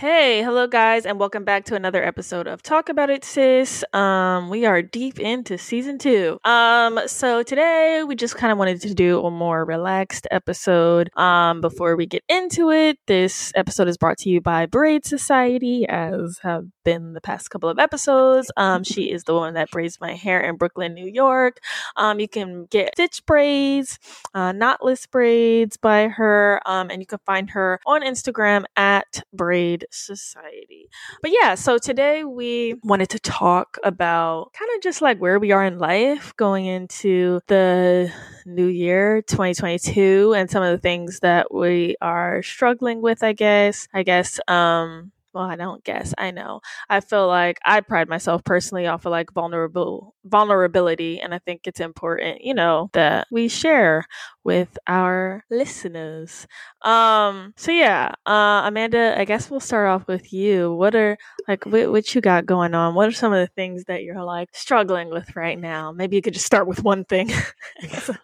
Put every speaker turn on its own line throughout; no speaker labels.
Hey, hello guys, and welcome back to another episode of Talk About It Sis. Um, we are deep into season two. Um, so today we just kind of wanted to do a more relaxed episode. Um, before we get into it, this episode is brought to you by Braid Society, as have been the past couple of episodes. Um, she is the one that braids my hair in Brooklyn, New York. Um, you can get stitch braids, uh, knotless braids by her, um, and you can find her on Instagram at Braid Society. But yeah, so today we wanted to talk about kind of just like where we are in life going into the new year 2022 and some of the things that we are struggling with, I guess. I guess um well, I don't guess. I know. I feel like I pride myself personally off of like vulnerable vulnerability, and I think it's important, you know, that we share with our listeners. Um. So yeah, uh, Amanda, I guess we'll start off with you. What are like what, what you got going on? What are some of the things that you're like struggling with right now? Maybe you could just start with one thing. oh,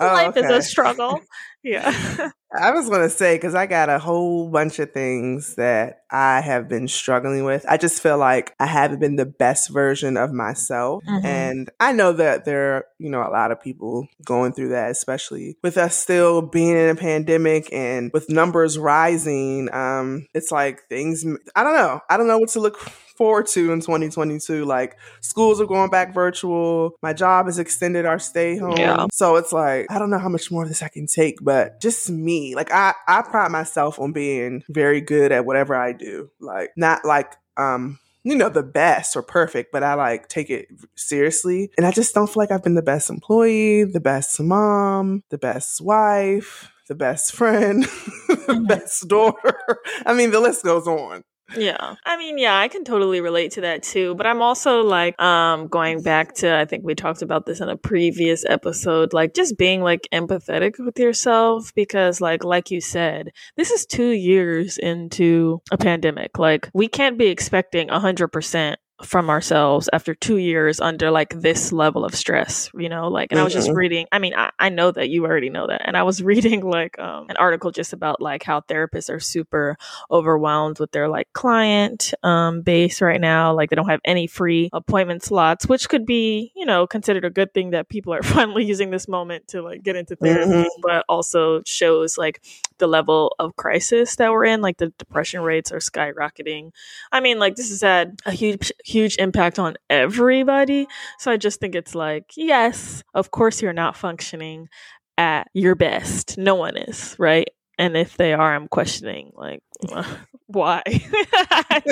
Life okay. is a struggle. Yeah.
I was going to say, because I got a whole bunch of things that I have been struggling with. I just feel like I haven't been the best version of myself. Mm-hmm. And I know that there are, you know, a lot of people going through that, especially with us still being in a pandemic and with numbers rising. Um, it's like things, I don't know. I don't know what to look forward to in 2022. Like schools are going back virtual. My job has extended our stay home. Yeah. So it's like, I don't know how much more of this I can take, but just me. Like I, I pride myself on being very good at whatever I do. Like not like, um, you know, the best or perfect, but I like take it seriously. And I just don't feel like I've been the best employee, the best mom, the best wife, the best friend, the mm-hmm. best daughter. I mean, the list goes on.
Yeah. I mean, yeah, I can totally relate to that too. But I'm also like, um, going back to, I think we talked about this in a previous episode, like just being like empathetic with yourself because like, like you said, this is two years into a pandemic. Like we can't be expecting a hundred percent from ourselves after two years under like this level of stress, you know, like, and. I was just mm-hmm. reading, I mean, I, I know that you already know that. And I was reading like, um, an article just about like how therapists are super overwhelmed with their like client, um, base right now. Like they don't have any free appointment slots, which could be, you know, considered a good thing that people are finally using this moment to like get into therapy, mm-hmm. but also shows like the level of crisis that we're in. Like the depression rates are skyrocketing. I mean, like this has had a huge, huge impact on everybody. So I just think it's like, yes, of course you're not functioning at your best. No one is, right? And if they are, I'm questioning, like, why? like,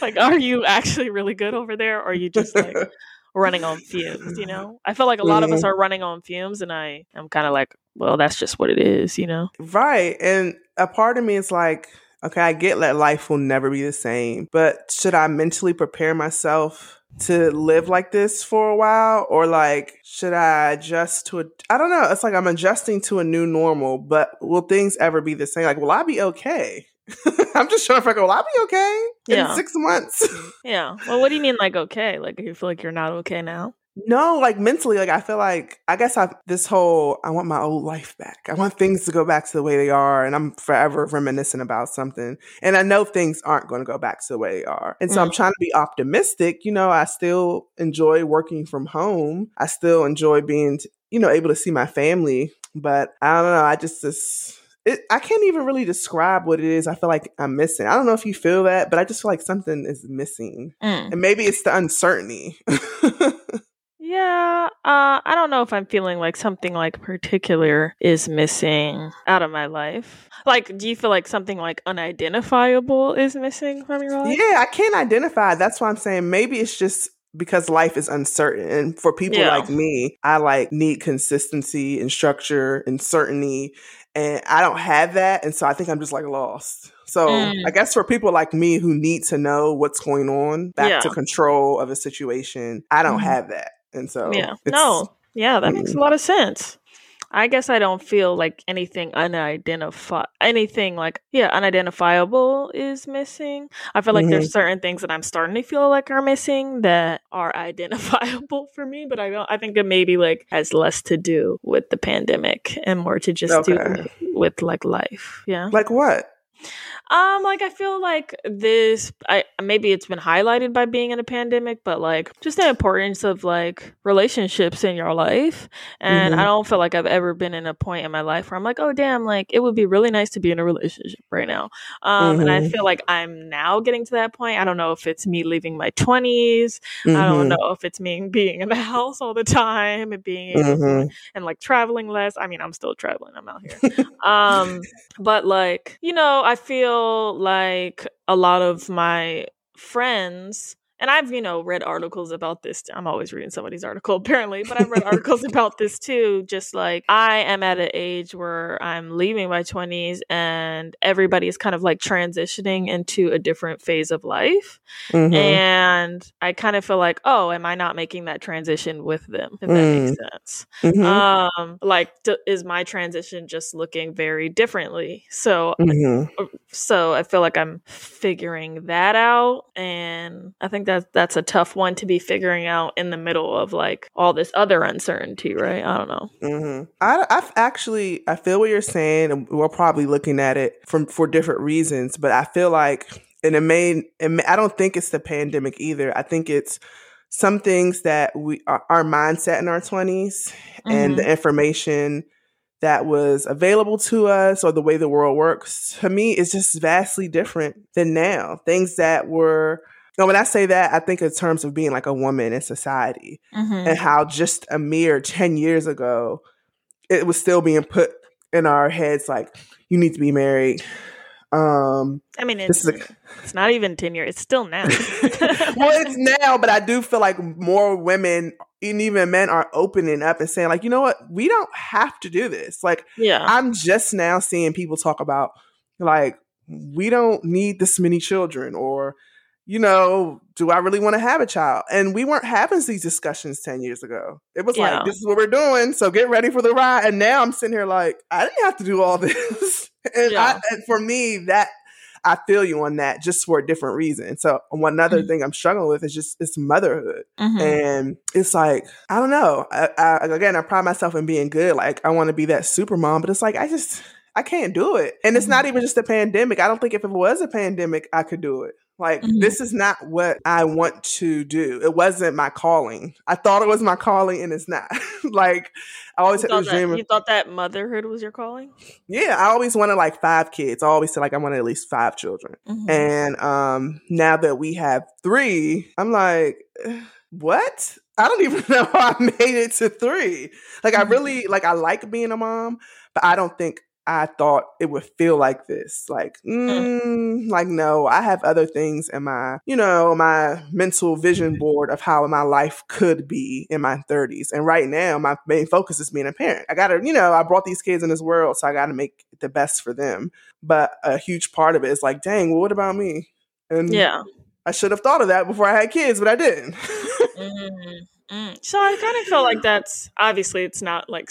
like, are you actually really good over there? Or are you just like running on fumes, you know? I feel like a lot of us mm-hmm. are running on fumes, and I am kind of like, well, that's just what it is, you know?
Right. And a part of me is like, Okay, I get that life will never be the same, but should I mentally prepare myself to live like this for a while or like should I adjust to a I don't know, it's like I'm adjusting to a new normal, but will things ever be the same? Like will I be okay? I'm just trying to figure out will I be okay in 6 months?
yeah. Well, what do you mean like okay? Like you feel like you're not okay now?
No, like mentally, like I feel like I guess I've this whole I want my old life back. I want things to go back to the way they are, and I'm forever reminiscing about something. And I know things aren't going to go back to the way they are, and so mm. I'm trying to be optimistic. You know, I still enjoy working from home. I still enjoy being, you know, able to see my family. But I don't know. I just this. It, I can't even really describe what it is I feel like I'm missing. I don't know if you feel that, but I just feel like something is missing. Mm. And maybe it's the uncertainty.
Yeah, uh, I don't know if I'm feeling like something like particular is missing out of my life. Like, do you feel like something like unidentifiable is missing from your life?
Yeah, I can't identify. That's why I'm saying maybe it's just because life is uncertain. And for people yeah. like me, I like need consistency and structure and certainty. And I don't have that. And so I think I'm just like lost. So mm. I guess for people like me who need to know what's going on, back yeah. to control of a situation, I don't mm. have that. And so,
yeah, no, yeah, that makes a lot of sense. I guess I don't feel like anything unidentified, anything like, yeah, unidentifiable is missing. I feel like mm-hmm. there's certain things that I'm starting to feel like are missing that are identifiable for me, but I don't, I think it maybe like has less to do with the pandemic and more to just okay. do with like life. Yeah.
Like what?
Um, like I feel like this I maybe it's been highlighted by being in a pandemic, but like just the importance of like relationships in your life. And mm-hmm. I don't feel like I've ever been in a point in my life where I'm like, oh damn, like it would be really nice to be in a relationship right now. Um, mm-hmm. and I mm-hmm. feel like I'm now getting to that point. I don't know if it's me leaving my 20s. Mm-hmm. I don't mm-hmm. know if it's me being in the house all the time and being able mm-hmm. and like traveling less. I mean, I'm still traveling. I'm out here. um, but like, you know, I feel like a lot of my friends and I've, you know, read articles about this. I'm always reading somebody's article, apparently, but I've read articles about this too. Just like I am at an age where I'm leaving my 20s and everybody is kind of like transitioning into a different phase of life. Mm-hmm. And I kind of feel like, oh, am I not making that transition with them? If that mm. makes sense. Mm-hmm. Um, like, d- is my transition just looking very differently? So, mm-hmm. Uh, so I feel like I'm figuring that out. And I think that that's a tough one to be figuring out in the middle of like all this other uncertainty, right? I don't know.
Mm-hmm. I, I've actually I feel what you're saying, and we're probably looking at it from for different reasons, but I feel like in the main, I don't think it's the pandemic either. I think it's some things that we our, our mindset in our 20s mm-hmm. and the mm-hmm. information that was available to us or the way the world works to me is just vastly different than now things that were now, when I say that, I think in terms of being like a woman in society mm-hmm. and how just a mere 10 years ago, it was still being put in our heads like, you need to be married. Um,
I mean, it's, a, it's not even 10 years. It's still now.
well, it's now, but I do feel like more women and even men are opening up and saying like, you know what? We don't have to do this. Like, yeah, I'm just now seeing people talk about like, we don't need this many children or you know, do I really want to have a child? And we weren't having these discussions 10 years ago. It was yeah. like, this is what we're doing. So get ready for the ride. And now I'm sitting here like, I didn't have to do all this. and, yeah. I, and for me, that I feel you on that just for a different reason. So one other mm-hmm. thing I'm struggling with is just it's motherhood, mm-hmm. and it's like I don't know. I, I, again, I pride myself in being good. Like I want to be that super mom, but it's like I just I can't do it. And it's not mm-hmm. even just a pandemic. I don't think if it was a pandemic, I could do it. Like, mm-hmm. this is not what I want to do. It wasn't my calling. I thought it was my calling, and it's not. like, I always
you was dreaming. You thought that motherhood was your calling?
Yeah, I always wanted like five kids. I always said like I wanted at least five children. Mm-hmm. And um, now that we have three, I'm like, what? I don't even know how I made it to three. Like, I really like. I like being a mom, but I don't think I thought it would feel like this. Like, mm, mm. like no, I have other things in my, you know, my mental vision mm-hmm. board of how my life could be in my 30s. And right now, my main focus is being a parent. I gotta, you know, I brought these kids in this world, so I gotta make the best for them. But a huge part of it is like, dang, well, what about me? And yeah, I should have thought of that before I had kids, but I didn't.
mm So I kind of feel like that's obviously it's not like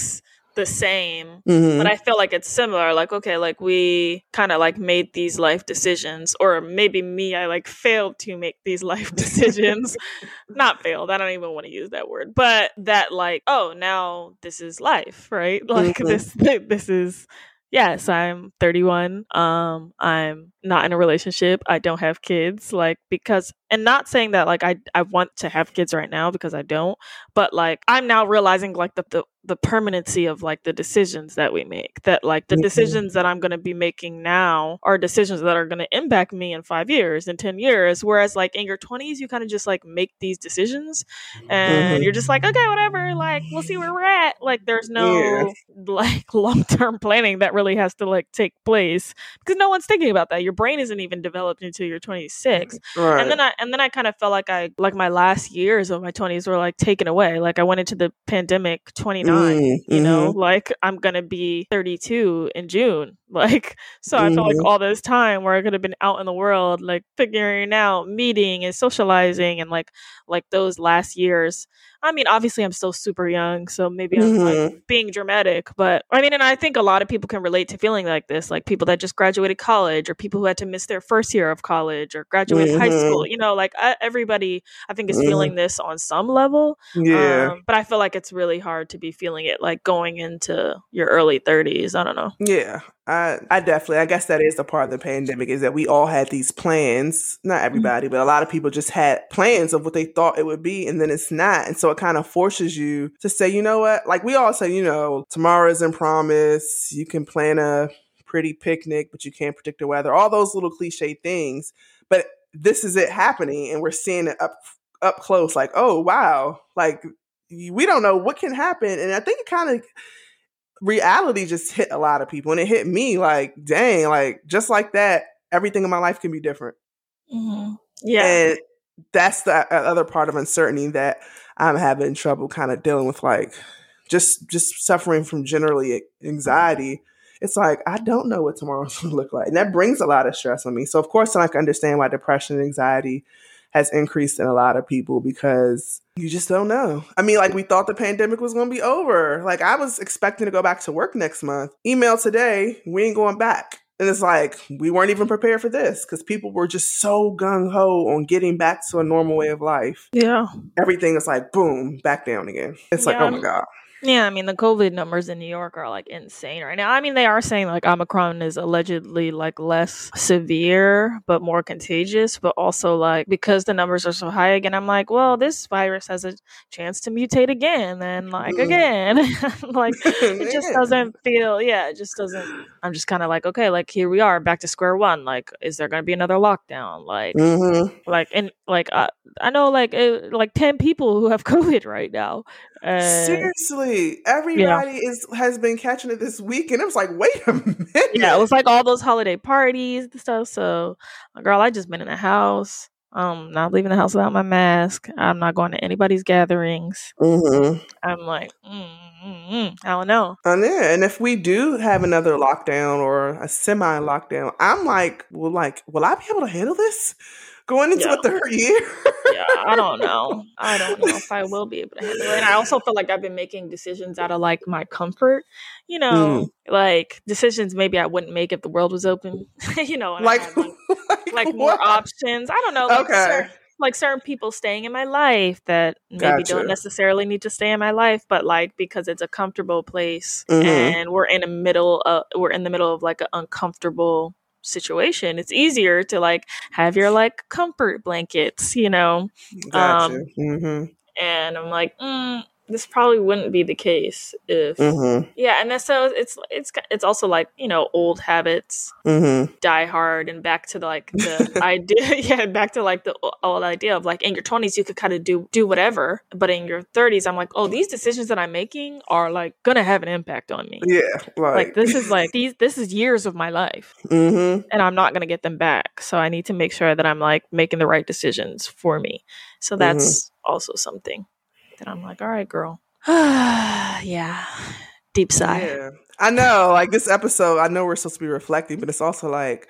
the same mm-hmm. but i feel like it's similar like okay like we kind of like made these life decisions or maybe me i like failed to make these life decisions not failed i don't even want to use that word but that like oh now this is life right like mm-hmm. this this is yes, I'm 31. Um, I'm not in a relationship. I don't have kids. Like because, and not saying that like I I want to have kids right now because I don't. But like I'm now realizing like the the, the permanency of like the decisions that we make. That like the mm-hmm. decisions that I'm going to be making now are decisions that are going to impact me in five years, in ten years. Whereas like in your 20s, you kind of just like make these decisions, and mm-hmm. you're just like, okay, whatever. Like we'll see where we're at. Like there's no yeah. like long term planning that really has to like take place because no one's thinking about that. Your brain isn't even developed until you're 26. Right. And then I and then I kind of felt like I like my last years of my 20s were like taken away. Like I went into the pandemic 29, mm-hmm. you know, mm-hmm. like I'm going to be 32 in June. Like so I mm-hmm. felt like mm-hmm. all this time where I could have been out in the world like figuring out meeting and socializing and like like those last years I mean, obviously, I'm still super young, so maybe I'm mm-hmm. like being dramatic, but I mean, and I think a lot of people can relate to feeling like this, like people that just graduated college or people who had to miss their first year of college or graduate mm-hmm. high school. You know, like uh, everybody, I think, is mm-hmm. feeling this on some level. Yeah. Um, but I feel like it's really hard to be feeling it like going into your early 30s. I don't know.
Yeah. I, I definitely, I guess that is the part of the pandemic is that we all had these plans. Not mm-hmm. everybody, but a lot of people just had plans of what they thought it would be, and then it's not. And so it kind of forces you to say, you know what? Like we all say, you know, tomorrow isn't promise. You can plan a pretty picnic, but you can't predict the weather. All those little cliche things. But this is it happening, and we're seeing it up up close. Like, oh wow, like we don't know what can happen. And I think it kind of reality just hit a lot of people and it hit me like dang like just like that everything in my life can be different.
Mm-hmm. yeah.
And that's the uh, other part of uncertainty that i'm having trouble kind of dealing with like just just suffering from generally anxiety. It's like i don't know what tomorrow's to look like and that brings a lot of stress on me. So of course i can understand why depression and anxiety has increased in a lot of people because you just don't know. I mean, like we thought the pandemic was going to be over. Like I was expecting to go back to work next month. Email today, we ain't going back. And it's like, we weren't even prepared for this because people were just so gung ho on getting back to a normal way of life.
Yeah.
Everything is like, boom, back down again. It's yeah. like, oh my God.
Yeah, I mean the COVID numbers in New York are like insane right now. I mean they are saying like Omicron is allegedly like less severe but more contagious, but also like because the numbers are so high again, I'm like, well, this virus has a chance to mutate again and like mm. again. like it just doesn't feel yeah, it just doesn't I'm just kind of like, okay, like here we are back to square one. Like is there going to be another lockdown? Like mm-hmm. like and like uh, I know like it, like 10 people who have COVID right now.
Seriously, everybody yeah. is has been catching it this week, and it was like, wait a minute.
Yeah, it was like all those holiday parties and stuff. So, girl, I just been in the house. Um, not leaving the house without my mask. I'm not going to anybody's gatherings. Mm-hmm. I'm like, mm, mm, mm, I don't know.
And yeah, and if we do have another lockdown or a semi lockdown, I'm like, well, like, will I be able to handle this? Going into yeah. a third year.
yeah, I don't know. I don't know if I will be able to handle it. And I also feel like I've been making decisions out of like my comfort, you know, mm. like decisions maybe I wouldn't make if the world was open, you know,
like, had, like,
like, like more options. I don't know. Like okay. Certain, like certain people staying in my life that maybe gotcha. don't necessarily need to stay in my life, but like because it's a comfortable place mm-hmm. and we're in the middle of we're in the middle of like an uncomfortable situation it's easier to like have your like comfort blankets you know gotcha. um mm-hmm. and i'm like mm, this probably wouldn't be the case if mm-hmm. yeah and that's so it's it's it's also like you know old habits mm-hmm. die hard and back to the, like the idea yeah back to like the old idea of like in your 20s you could kind of do do whatever but in your 30s i'm like oh these decisions that i'm making are like gonna have an impact on me
yeah
like, like this is like these this is years of my life mm-hmm. and i'm not gonna get them back so i need to make sure that i'm like making the right decisions for me so that's mm-hmm. also something then I'm like, all right, girl. yeah. Deep sigh. Yeah.
I know, like this episode, I know we're supposed to be reflecting, but it's also like,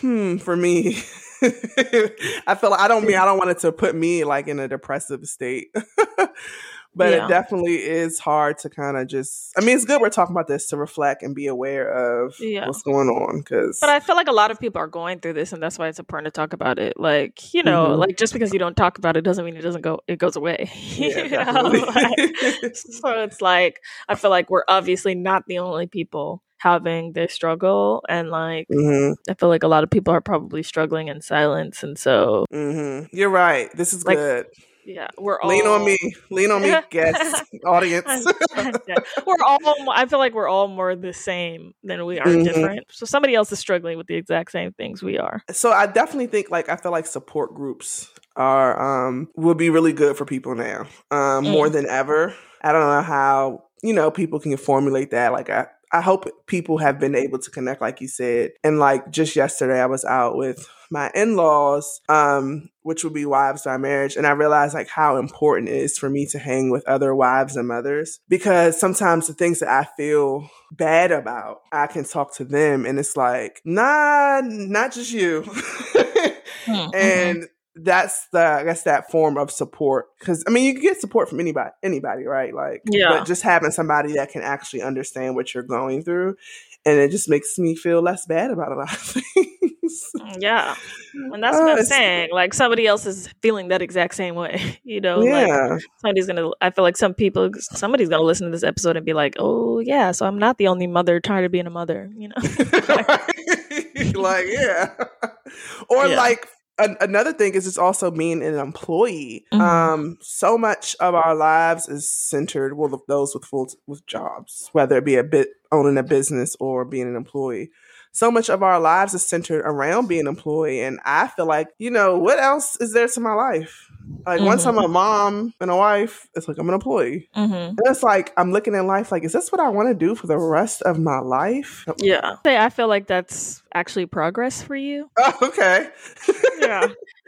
hmm, for me, I feel like I don't mean I don't want it to put me like in a depressive state. but yeah. it definitely is hard to kind of just i mean it's good we're talking about this to reflect and be aware of yeah. what's going on because
but i feel like a lot of people are going through this and that's why it's important to talk about it like you know mm-hmm. like just because you don't talk about it doesn't mean it doesn't go it goes away yeah, like, so it's like i feel like we're obviously not the only people having this struggle and like mm-hmm. i feel like a lot of people are probably struggling in silence and so
mm-hmm. you're right this is like, good
yeah, we're all
lean on me, lean on me, guest audience.
We're all. I feel like we're all more the same than we are mm-hmm. different. So somebody else is struggling with the exact same things we are.
So I definitely think like I feel like support groups are um would be really good for people now, um mm. more than ever. I don't know how you know people can formulate that. Like I I hope people have been able to connect, like you said. And like just yesterday, I was out with my in-laws, um, which would be wives by marriage, and I realized like how important it is for me to hang with other wives and mothers because sometimes the things that I feel bad about, I can talk to them, and it's like, nah, not just you. mm-hmm. And that's the I guess that form of support because I mean you can get support from anybody anybody right like yeah but just having somebody that can actually understand what you're going through and it just makes me feel less bad about a lot of things
Mm, yeah. And that's what uh, I'm saying. Like somebody else is feeling that exact same way. You know, yeah. Like somebody's gonna I feel like some people somebody's gonna listen to this episode and be like, Oh yeah, so I'm not the only mother tired of being a mother, you know.
like, yeah. Or yeah. like an- another thing is it's also being an employee. Mm-hmm. Um, so much of our lives is centered well those with full with jobs, whether it be a bit owning a business or being an employee. So much of our lives is centered around being an employee, and I feel like you know what else is there to my life? Like mm-hmm. once I'm a mom and a wife, it's like I'm an employee. Mm-hmm. And it's like I'm looking in life like, is this what I want to do for the rest of my life?
Yeah, I feel like that's actually progress for you.
Oh, okay.
yeah,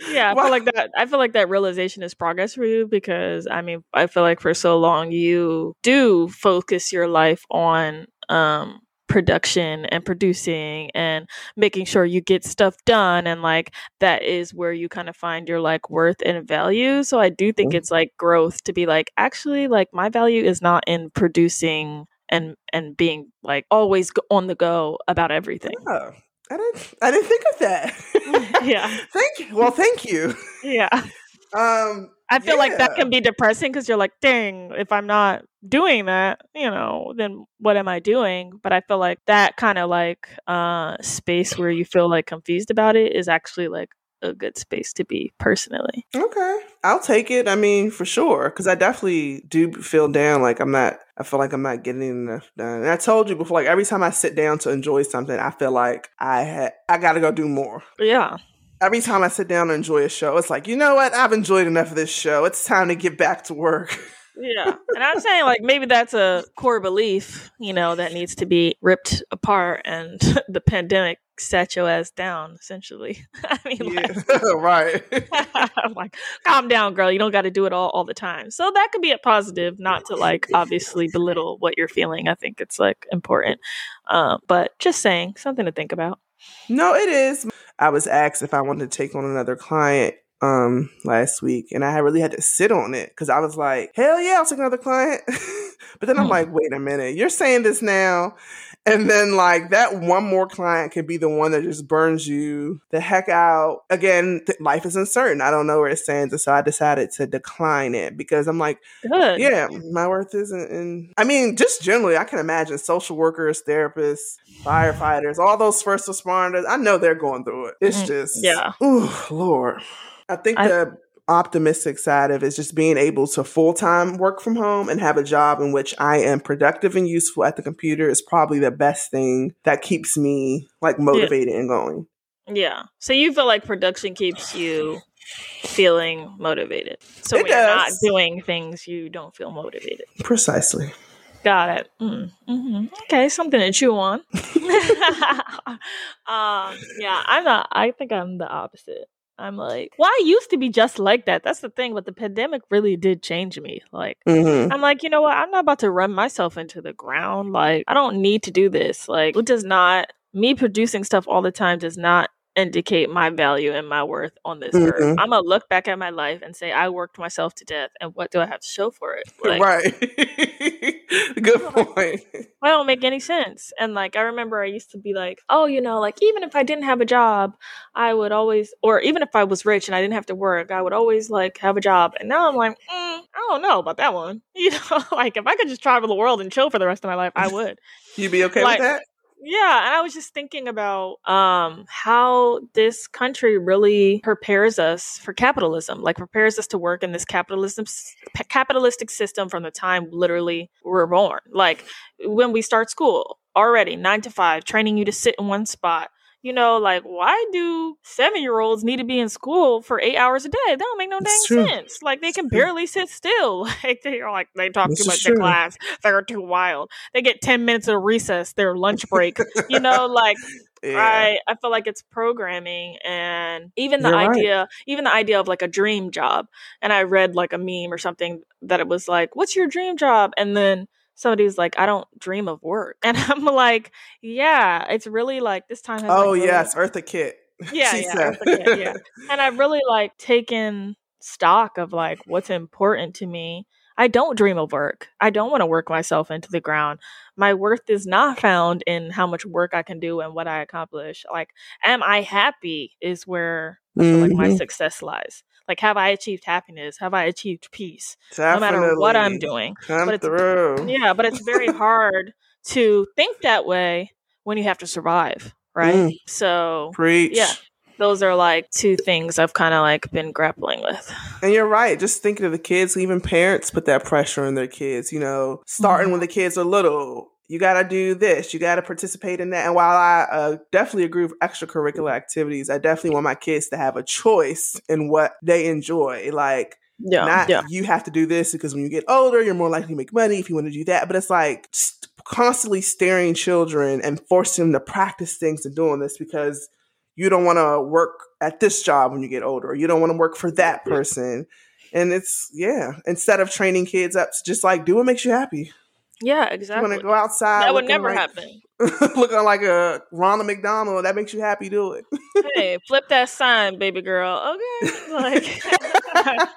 yeah. I feel like that. I feel like that realization is progress for you because I mean, I feel like for so long you do focus your life on um production and producing and making sure you get stuff done and like that is where you kind of find your like worth and value so i do think mm-hmm. it's like growth to be like actually like my value is not in producing and and being like always on the go about everything
yeah. I didn't. I didn't think of that.
yeah.
thank you. Well, thank you.
Yeah. Um. I feel yeah. like that can be depressing because you're like, dang, if I'm not doing that, you know, then what am I doing? But I feel like that kind of like uh space where you feel like confused about it is actually like a good space to be personally.
Okay. I'll take it. I mean, for sure. Cause I definitely do feel down. Like I'm not, I feel like I'm not getting enough done. And I told you before, like every time I sit down to enjoy something, I feel like I had, I got to go do more.
Yeah
every time I sit down and enjoy a show, it's like, you know what? I've enjoyed enough of this show. It's time to get back to work.
yeah. And I'm saying, like, maybe that's a core belief, you know, that needs to be ripped apart and the pandemic sat your ass down, essentially. I mean,
yeah. like, right.
I'm like, calm down, girl. You don't got to do it all, all the time. So that could be a positive, not to like obviously belittle what you're feeling. I think it's like important. Uh, but just saying, something to think about.
No, it is. I was asked if I wanted to take on another client um last week and I really had to sit on it because I was like, hell yeah, I'll take another client. but then I'm hmm. like, wait a minute, you're saying this now and then like that one more client can be the one that just burns you the heck out. Again, th- life is uncertain. I don't know where it stands, And so I decided to decline it because I'm like, Good. yeah, my worth isn't. In, I mean, just generally, I can imagine social workers, therapists, firefighters, all those first responders. I know they're going through it. It's mm, just,
yeah.
Ooh, Lord. I think I, the optimistic side of is just being able to full time work from home and have a job in which I am productive and useful at the computer is probably the best thing that keeps me like motivated yeah. and going.
Yeah. So you feel like production keeps you feeling motivated. So it when does. you're not doing things, you don't feel motivated.
Precisely.
Got it. Mm, mm-hmm. Okay, something to chew on. um, yeah, I'm not. I think I'm the opposite. I'm like, well, I used to be just like that. That's the thing, but the pandemic really did change me. Like, mm-hmm. I'm like, you know what? I'm not about to run myself into the ground. Like, I don't need to do this. Like, it does not, me producing stuff all the time does not indicate my value and my worth on this mm-hmm. earth. I'm gonna look back at my life and say I worked myself to death, and what do I have to show for it?
Like, right. Good point.
That don't make any sense. And like I remember, I used to be like, oh, you know, like even if I didn't have a job, I would always, or even if I was rich and I didn't have to work, I would always like have a job. And now I'm like, mm, I don't know about that one. You know, like if I could just travel the world and chill for the rest of my life, I would.
You'd be okay like, with that?
Yeah, and I was just thinking about um, how this country really prepares us for capitalism, like prepares us to work in this capitalism capitalistic system from the time literally we're born. Like when we start school, already 9 to 5, training you to sit in one spot, you know, like why do seven year olds need to be in school for eight hours a day? That don't make no dang sense. Like they can barely sit still. Like they're like they talk this too much in class. They're too wild. They get ten minutes of recess, their lunch break. you know, like yeah. I I feel like it's programming and even the You're idea right. even the idea of like a dream job. And I read like a meme or something that it was like, What's your dream job? And then somebody's like, I don't dream of work. And I'm like, yeah, it's really like this time.
Has, oh, like, really, yes, Eartha Kitt.
Yeah, yeah, Eartha Kitt, yeah. And I've really like taken stock of like what's important to me. I don't dream of work. I don't want to work myself into the ground. My worth is not found in how much work I can do and what I accomplish. Like, am I happy is where feel like my
Mhm.
success lies. Like, have I achieved happiness? Have I achieved peace? No matter what I'm doing.
Come
But it's
through.
Yeah, but it's very hard to think that way when you have to survive, right?
Mm.
So
Preach.
Yeah. those are like two things I've kind of like been grappling with.
And you're right. Just thinking of the kids, even parents put that pressure on their kids, you know, starting
Mhm.
when the kids are little. You got to do this. You got to participate in that. And while I uh, definitely agree with extracurricular activities, I definitely want my kids to have a choice in what they enjoy. Like,
Yeah,
not
yeah,
you have to do this because when you get older, you're more likely to make money if you want to do that. But it's like just constantly staring children and forcing them to practice things and doing this because you don't want to work at this job when you get older. You don't want to work for that person. And it's, yeah, instead of training kids up to just like do what makes you happy.
Yeah,
You want
exactly.
to go outside.
That would never
like,
happen.
looking like a Ronald McDonald, that makes you happy, do it.
hey, flip that sign, baby girl. Okay, like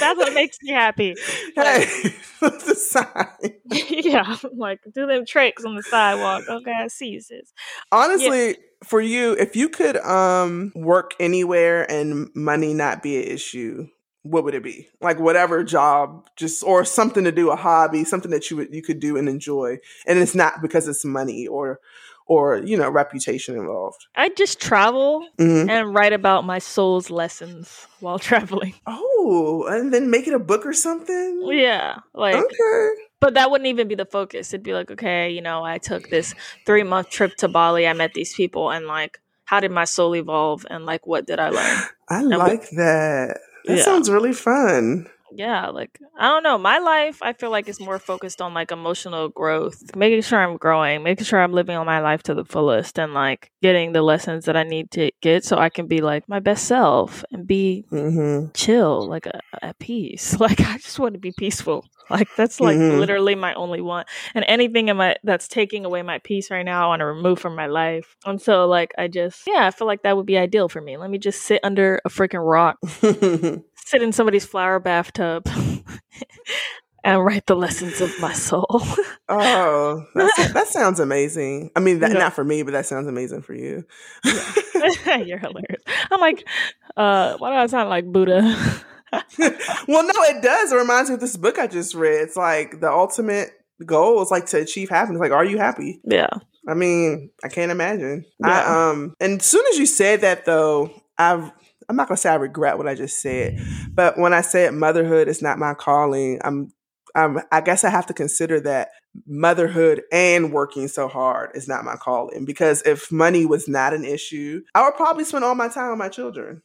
that's what makes me happy. Like,
hey, flip the sign.
yeah, like do them tricks on the sidewalk. Okay, I see you, sis.
Honestly, for you, if you could um work anywhere and money not be an issue, what would it be? Like whatever job, just or something to do, a hobby, something that you would you could do and enjoy, and it's not because it's money or or you know reputation involved.
I just travel
hmm
and write about my soul's lessons while traveling.
Oh, and then make it a book or something.
Yeah, like
Okay.
But that wouldn't even be the focus. It'd be like, okay, you know, I took this three month trip to Bali. I met these people, and like, how did my soul evolve? And like, what did I learn?
I
we-
like that. That
Yeah.
sounds really fun.
Yeah, like, I don't know. My life, I feel like, it's more focused on like emotional growth, making sure I'm growing, making sure I'm living on my life to the fullest, and like getting the lessons that I need to get so I can be like my best self and be
hmm
chill, like uh, at peace. Like I just want to be peaceful. Like that's like
Mhm.
literally my only want. And anything in my that's taking away my peace right now, I want to remove from my life. And so like I just yeah, I feel like that would be ideal for me. Let me just sit under a freaking rock, sit in somebody's flower bathtub. And write the lessons of my soul.
oh, that sounds amazing. I mean, that, not for me, but that sounds amazing for you.
You're hilarious. I'm like, uh, why do I sound like Buddha?
well, no, it does. It reminds me of this book I just read. It's like the ultimate goal is like to achieve happiness. Like, are you happy?
yeah.
I mean, I can't imagine.
Yeah.
I um, and as soon as you said that, though, I've. I'm not gonna say I regret what I just said, but when I said motherhood is not my calling, I'm, I'm. I guess I have to consider that motherhood and working so hard is not my calling because if money was not an issue, I would probably spend all my time with my children.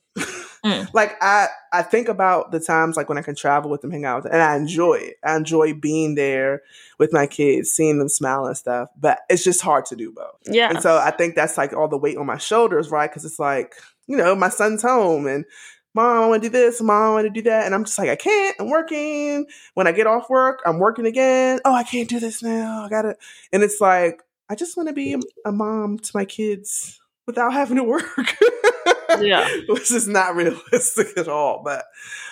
Mm.
Like I, I think about the times like when I can travel with them, hang out with them, and I enjoy it. I enjoy being there with my kids, seeing them smile and stuff. But it's just hard to do both.
Yeah.
And so I think that's like all the weight on my shoulders, right? Because it's like, you know, my son's home and mom, I want to do this, mom, I want to do that. And I'm just like, I can't, I'm working. When I get off work, I'm working again. Oh, I can't do this now. I gotta. And it's like, I just want to be a mom to my kids without having to work.
Yeah.
Which is not realistic at all. But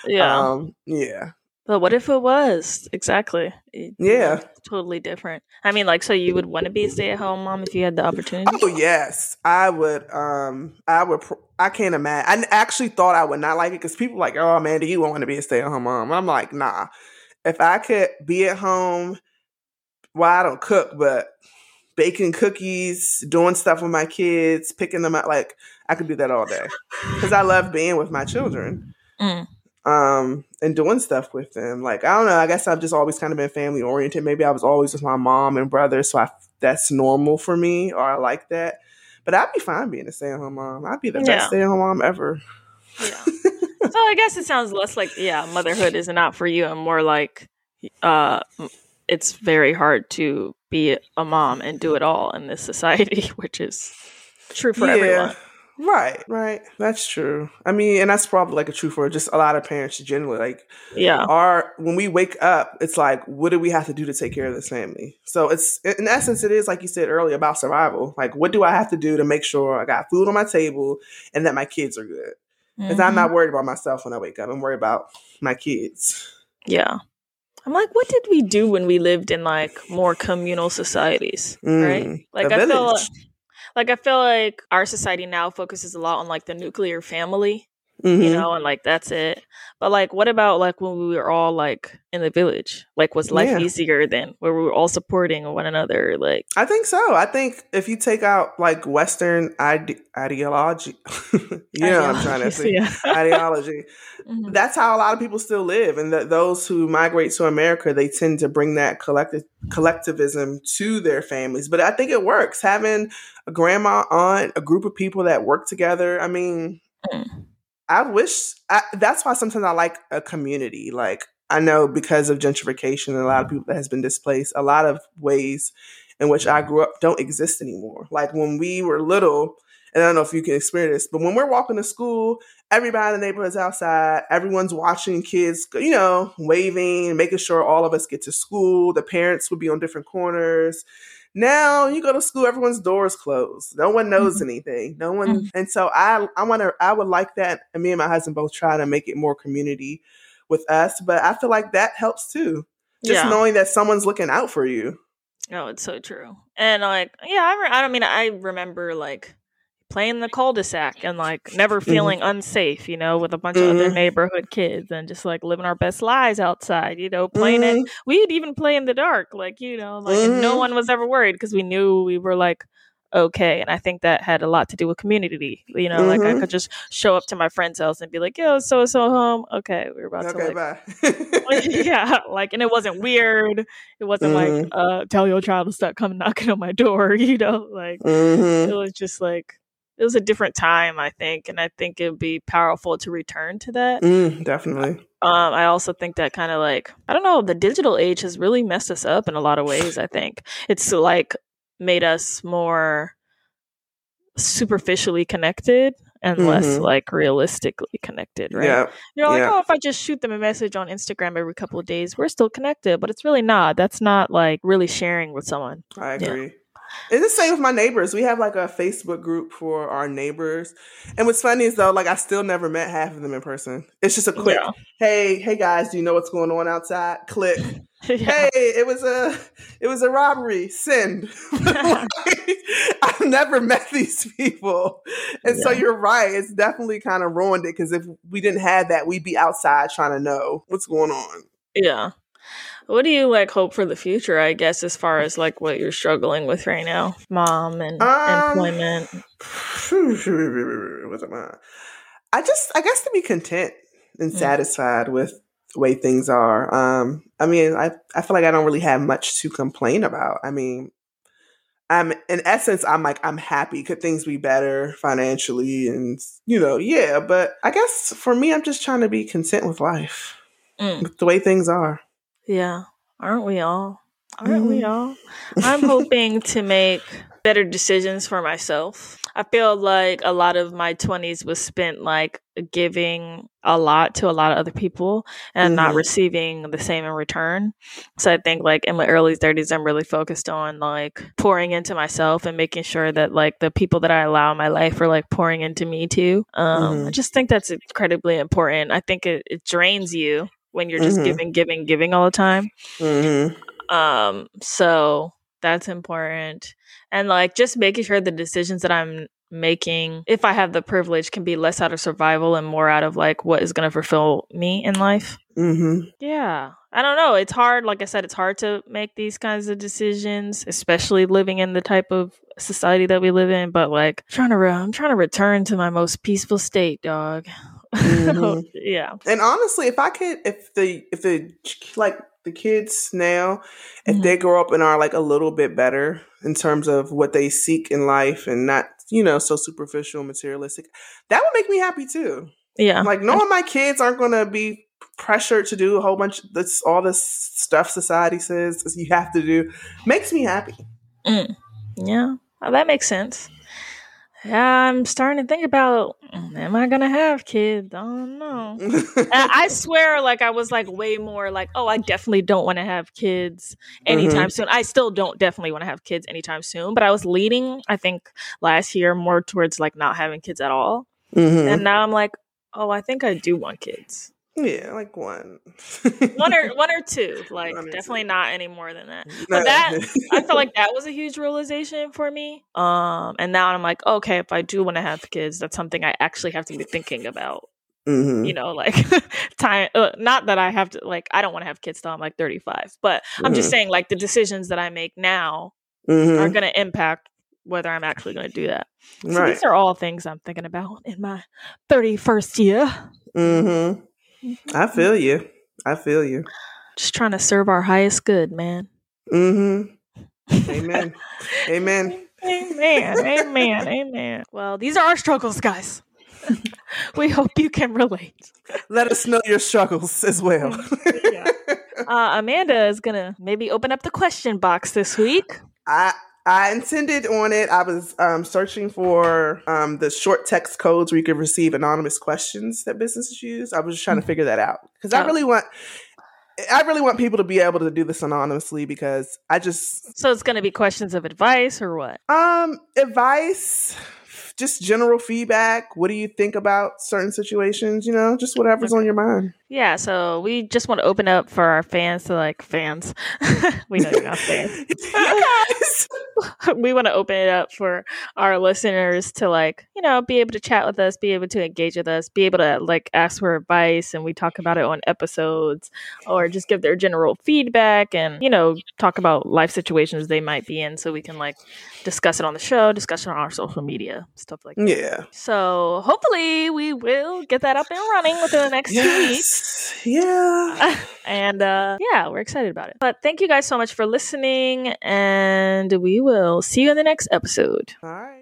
yeah.
um, yeah.
But what if it was? Exactly. It-
Yeah.
totally different. I mean, like, so you would want to be a stay at home mom if you had the opportunity?
Oh yes, I would. Um, I would. Pr- I can't imagine. I actually thought I would not like it because people are like, oh man, do you want to be a stay at home mom? I'm like, nah. If I could be at home, well, I don't cook, but baking cookies, doing stuff with my kids, picking them up, like I could do that all day because I love being with my children.
Mm.
um and doing stuff with them like i don't know i guess i've just always kind of been family oriented maybe i was always with my mom and brother so i that's normal for me or i like that but i'd be fine being a stay-at-home mom i'd be the
Yeah.
best stay-at-home mom ever
Yeah. so I guess it sounds less like, yeah, motherhood is not for you and more like, uh, it's very hard to be a mom and do it all in this society, which is true for everyone.
Right right that's true i mean and that's probably like a true for just a lot of parents generally like
Yeah.
our when we wake up it's like what do we have to do to take care of this family so it's in essence it is like you said earlier about survival like what do i have to do to make sure i got food on my table and that my kids are good because i'm
Mhm.
not worried about myself when i wake up i'm worried about my kids
Yeah. I'm like, what did we do when we lived in like more communal societies,
Mm,
right? Like I feel
village.
Like I feel like our society now focuses a lot on like the nuclear family,
Mhm.
you know, and like that's it. But like what about like when we were all like in the village? Like was life
Yeah.
easier then where we were all supporting one another? Like
I think so. I think if you take out like Western ide- ideology, you know what I'm trying to say,
Yeah.
ideology.
Mhm.
That's how a lot of people still live, and that those who migrate to America, they tend to bring that collective collectivism to their families. But I think it works having a grandma, aunt, a group of people that work together. I mean,
Mm.
I wish I, that's why sometimes I like a community. Like I know because of gentrification and a lot of people that has been displaced, a lot of ways in which I grew up don't exist anymore. Like when we were little, and I don't know if you can experience this, but when we're walking to school, everybody in the neighborhood's outside, everyone's watching kids, you know, waving, making sure all of us get to school. The parents would be on different corners. Now you go to school, everyone's doors closed. No one knows anything. No one,
Mhm.
and so I, I want to, I would like that. And me and my husband both try to make it more community with us, but I feel like that helps too. Just
yeah.
knowing that someone's looking out for you.
Oh, it's so true. And like, yeah, I, re- I don't mean, I remember like playing the cul-de-sac and like never
Mm-hmm.
feeling unsafe, you know, with a bunch of other
Mhm.
neighborhood kids and just like living our best lives outside, you know, playing it.
Mhm.
We'd even play in the dark, like, you know, like no
Mhm.
one was ever worried because we knew we were like okay. And I think that had a lot to do with community. You know, like I could just show up to my friend's house and be like, yo, so so home. Okay, we're about
Okay,
to like
bye.
yeah, like, and it wasn't weird. It wasn't like,
Mhm.
uh, tell your child to stop coming knocking on my door, you know, like,
Mhm.
it was just like, it was a different time, I think. And I think it'd be powerful to return to that.
Mm, definitely.
Um, I also think that kind of like, I don't know, the digital age has really messed us up in a lot of ways, I think. It's like made us more superficially connected and less
Mhm.
like realistically connected, right?
Yeah.
You're like,
Yeah.
oh, if I just shoot them a message on Instagram every couple of days, we're still connected. But it's really not. That's not like really sharing with someone.
I
Yeah.
It's the same with my neighbors. We have like a Facebook group for our neighbors. And what's funny is though, like I still never met half of them in person. It's just a quick,
Yeah.
hey, hey guys, do you know what's going on outside? Click.
yeah.
Hey, it was a it was a robbery. Send. Like, I've never met these people. And so you're right. It's definitely kind of ruined it because if we didn't have that, we'd be outside trying to know what's going on.
yeah. What do you like hope for the future? I guess as far as like what you're struggling with right now, mom and
Um,
employment.
Am I? I just, I guess, to be content and
Mm.
satisfied with the way things are. Um, I mean, I, I feel like I don't really have much to complain about. I mean, I'm in essence, I'm like, I'm happy. Could things be better financially? And you know, yeah. But I guess for me, I'm just trying to be content with life,
Mm.
with the way things are.
Yeah. Aren't we all? Aren't we
Mhm.
all? I'm hoping to make better decisions for myself. I feel like a lot of my 20s was spent like giving a lot to a lot of other people and not
Mhm.
receiving the same in return. So I think like in my early 30s I'm really focused on like pouring into myself and making sure that like the people that I allow in my life are like pouring into me too. Um I
Mhm.
just think that's incredibly important. I think it, it drains you when you're just
Mhm.
giving giving giving all the time.
hmm
Um, so that's important. And like just making sure the decisions that I'm making, if I have the privilege, can be less out of survival and more out of like what is gonna fulfill me in life.
hmm
Yeah. I don't know. It's hard. Like I said, it's hard to make these kinds of decisions, especially living in the type of society that we live in. But like, trying to, re- I'm trying to return to my most peaceful state, dog.
Mhm.
yeah.
And honestly, if I could, if the if the like the kids now, if
Mhm.
they grow up and are like a little bit better in terms of what they seek in life and not you know so superficial, materialistic, that would make me happy too.
Yeah.
Like knowing my kids aren't going to be pressured to do a whole bunch of this all this stuff society says you have to do makes me happy.
Mm. Yeah, well, that makes sense. Yeah, I'm starting to think about am I gonna have kids? I don't know. I swear, like I was like way more like, oh, I definitely don't want to have kids anytime soon. I still don't definitely want to have kids anytime soon, but I was leading, I think, last year more towards like not having kids at all,
Mhm.
and now I'm like, oh, I think I do want kids.
Yeah, like one.
one or one or two. Like or definitely two. not any more than that. But that I felt like that was a huge realization for me. Um and now I'm like, okay, if I do want to have kids, that's something I actually have to be thinking about. Mm-hmm. You know, like time. Uh, not that I have to. Like, I don't want to have kids till I'm like 35, but mm-hmm. I'm just mm-hmm. saying, like, the decisions that I make now mm-hmm. are going to impact whether I'm actually going to do that. So right. these are all things I'm thinking about in my 31st year.
Mm-hmm. I feel you. I feel you.
Just trying to serve our highest good, man.
Mm-hmm. Amen. Amen.
Amen. Amen. Amen. Well, these are our struggles, guys. we hope you can relate.
Let us know your struggles as well.
yeah. uh, Amanda is gonna maybe open up the question box this week.
I I intended on it. I was um, searching for um, the short text codes where you could receive anonymous questions that businesses use. I was just trying to mm-hmm. figure that out because oh. I really want. I really want people to be able to do this anonymously because I just
So it's going to be questions of advice or what?
Um advice just general feedback. What do you think about certain situations? You know, just whatever's okay. on your mind.
Yeah, so we just want to open up for our fans to like fans. we know you're not fans. we want to open it up for our listeners to like, you know, be able to chat with us, be able to engage with us, be able to like ask for advice and we talk about it on episodes or just give their general feedback and, you know, talk about life situations they might be in so we can like discuss it on the show, discuss it on our social media, stuff like that.
Yeah.
So hopefully we will get that up and running within the next yes. two weeks.
Yeah.
and uh, yeah, we're excited about it. But thank you guys so much for listening, and we will see you in the next episode.
All right.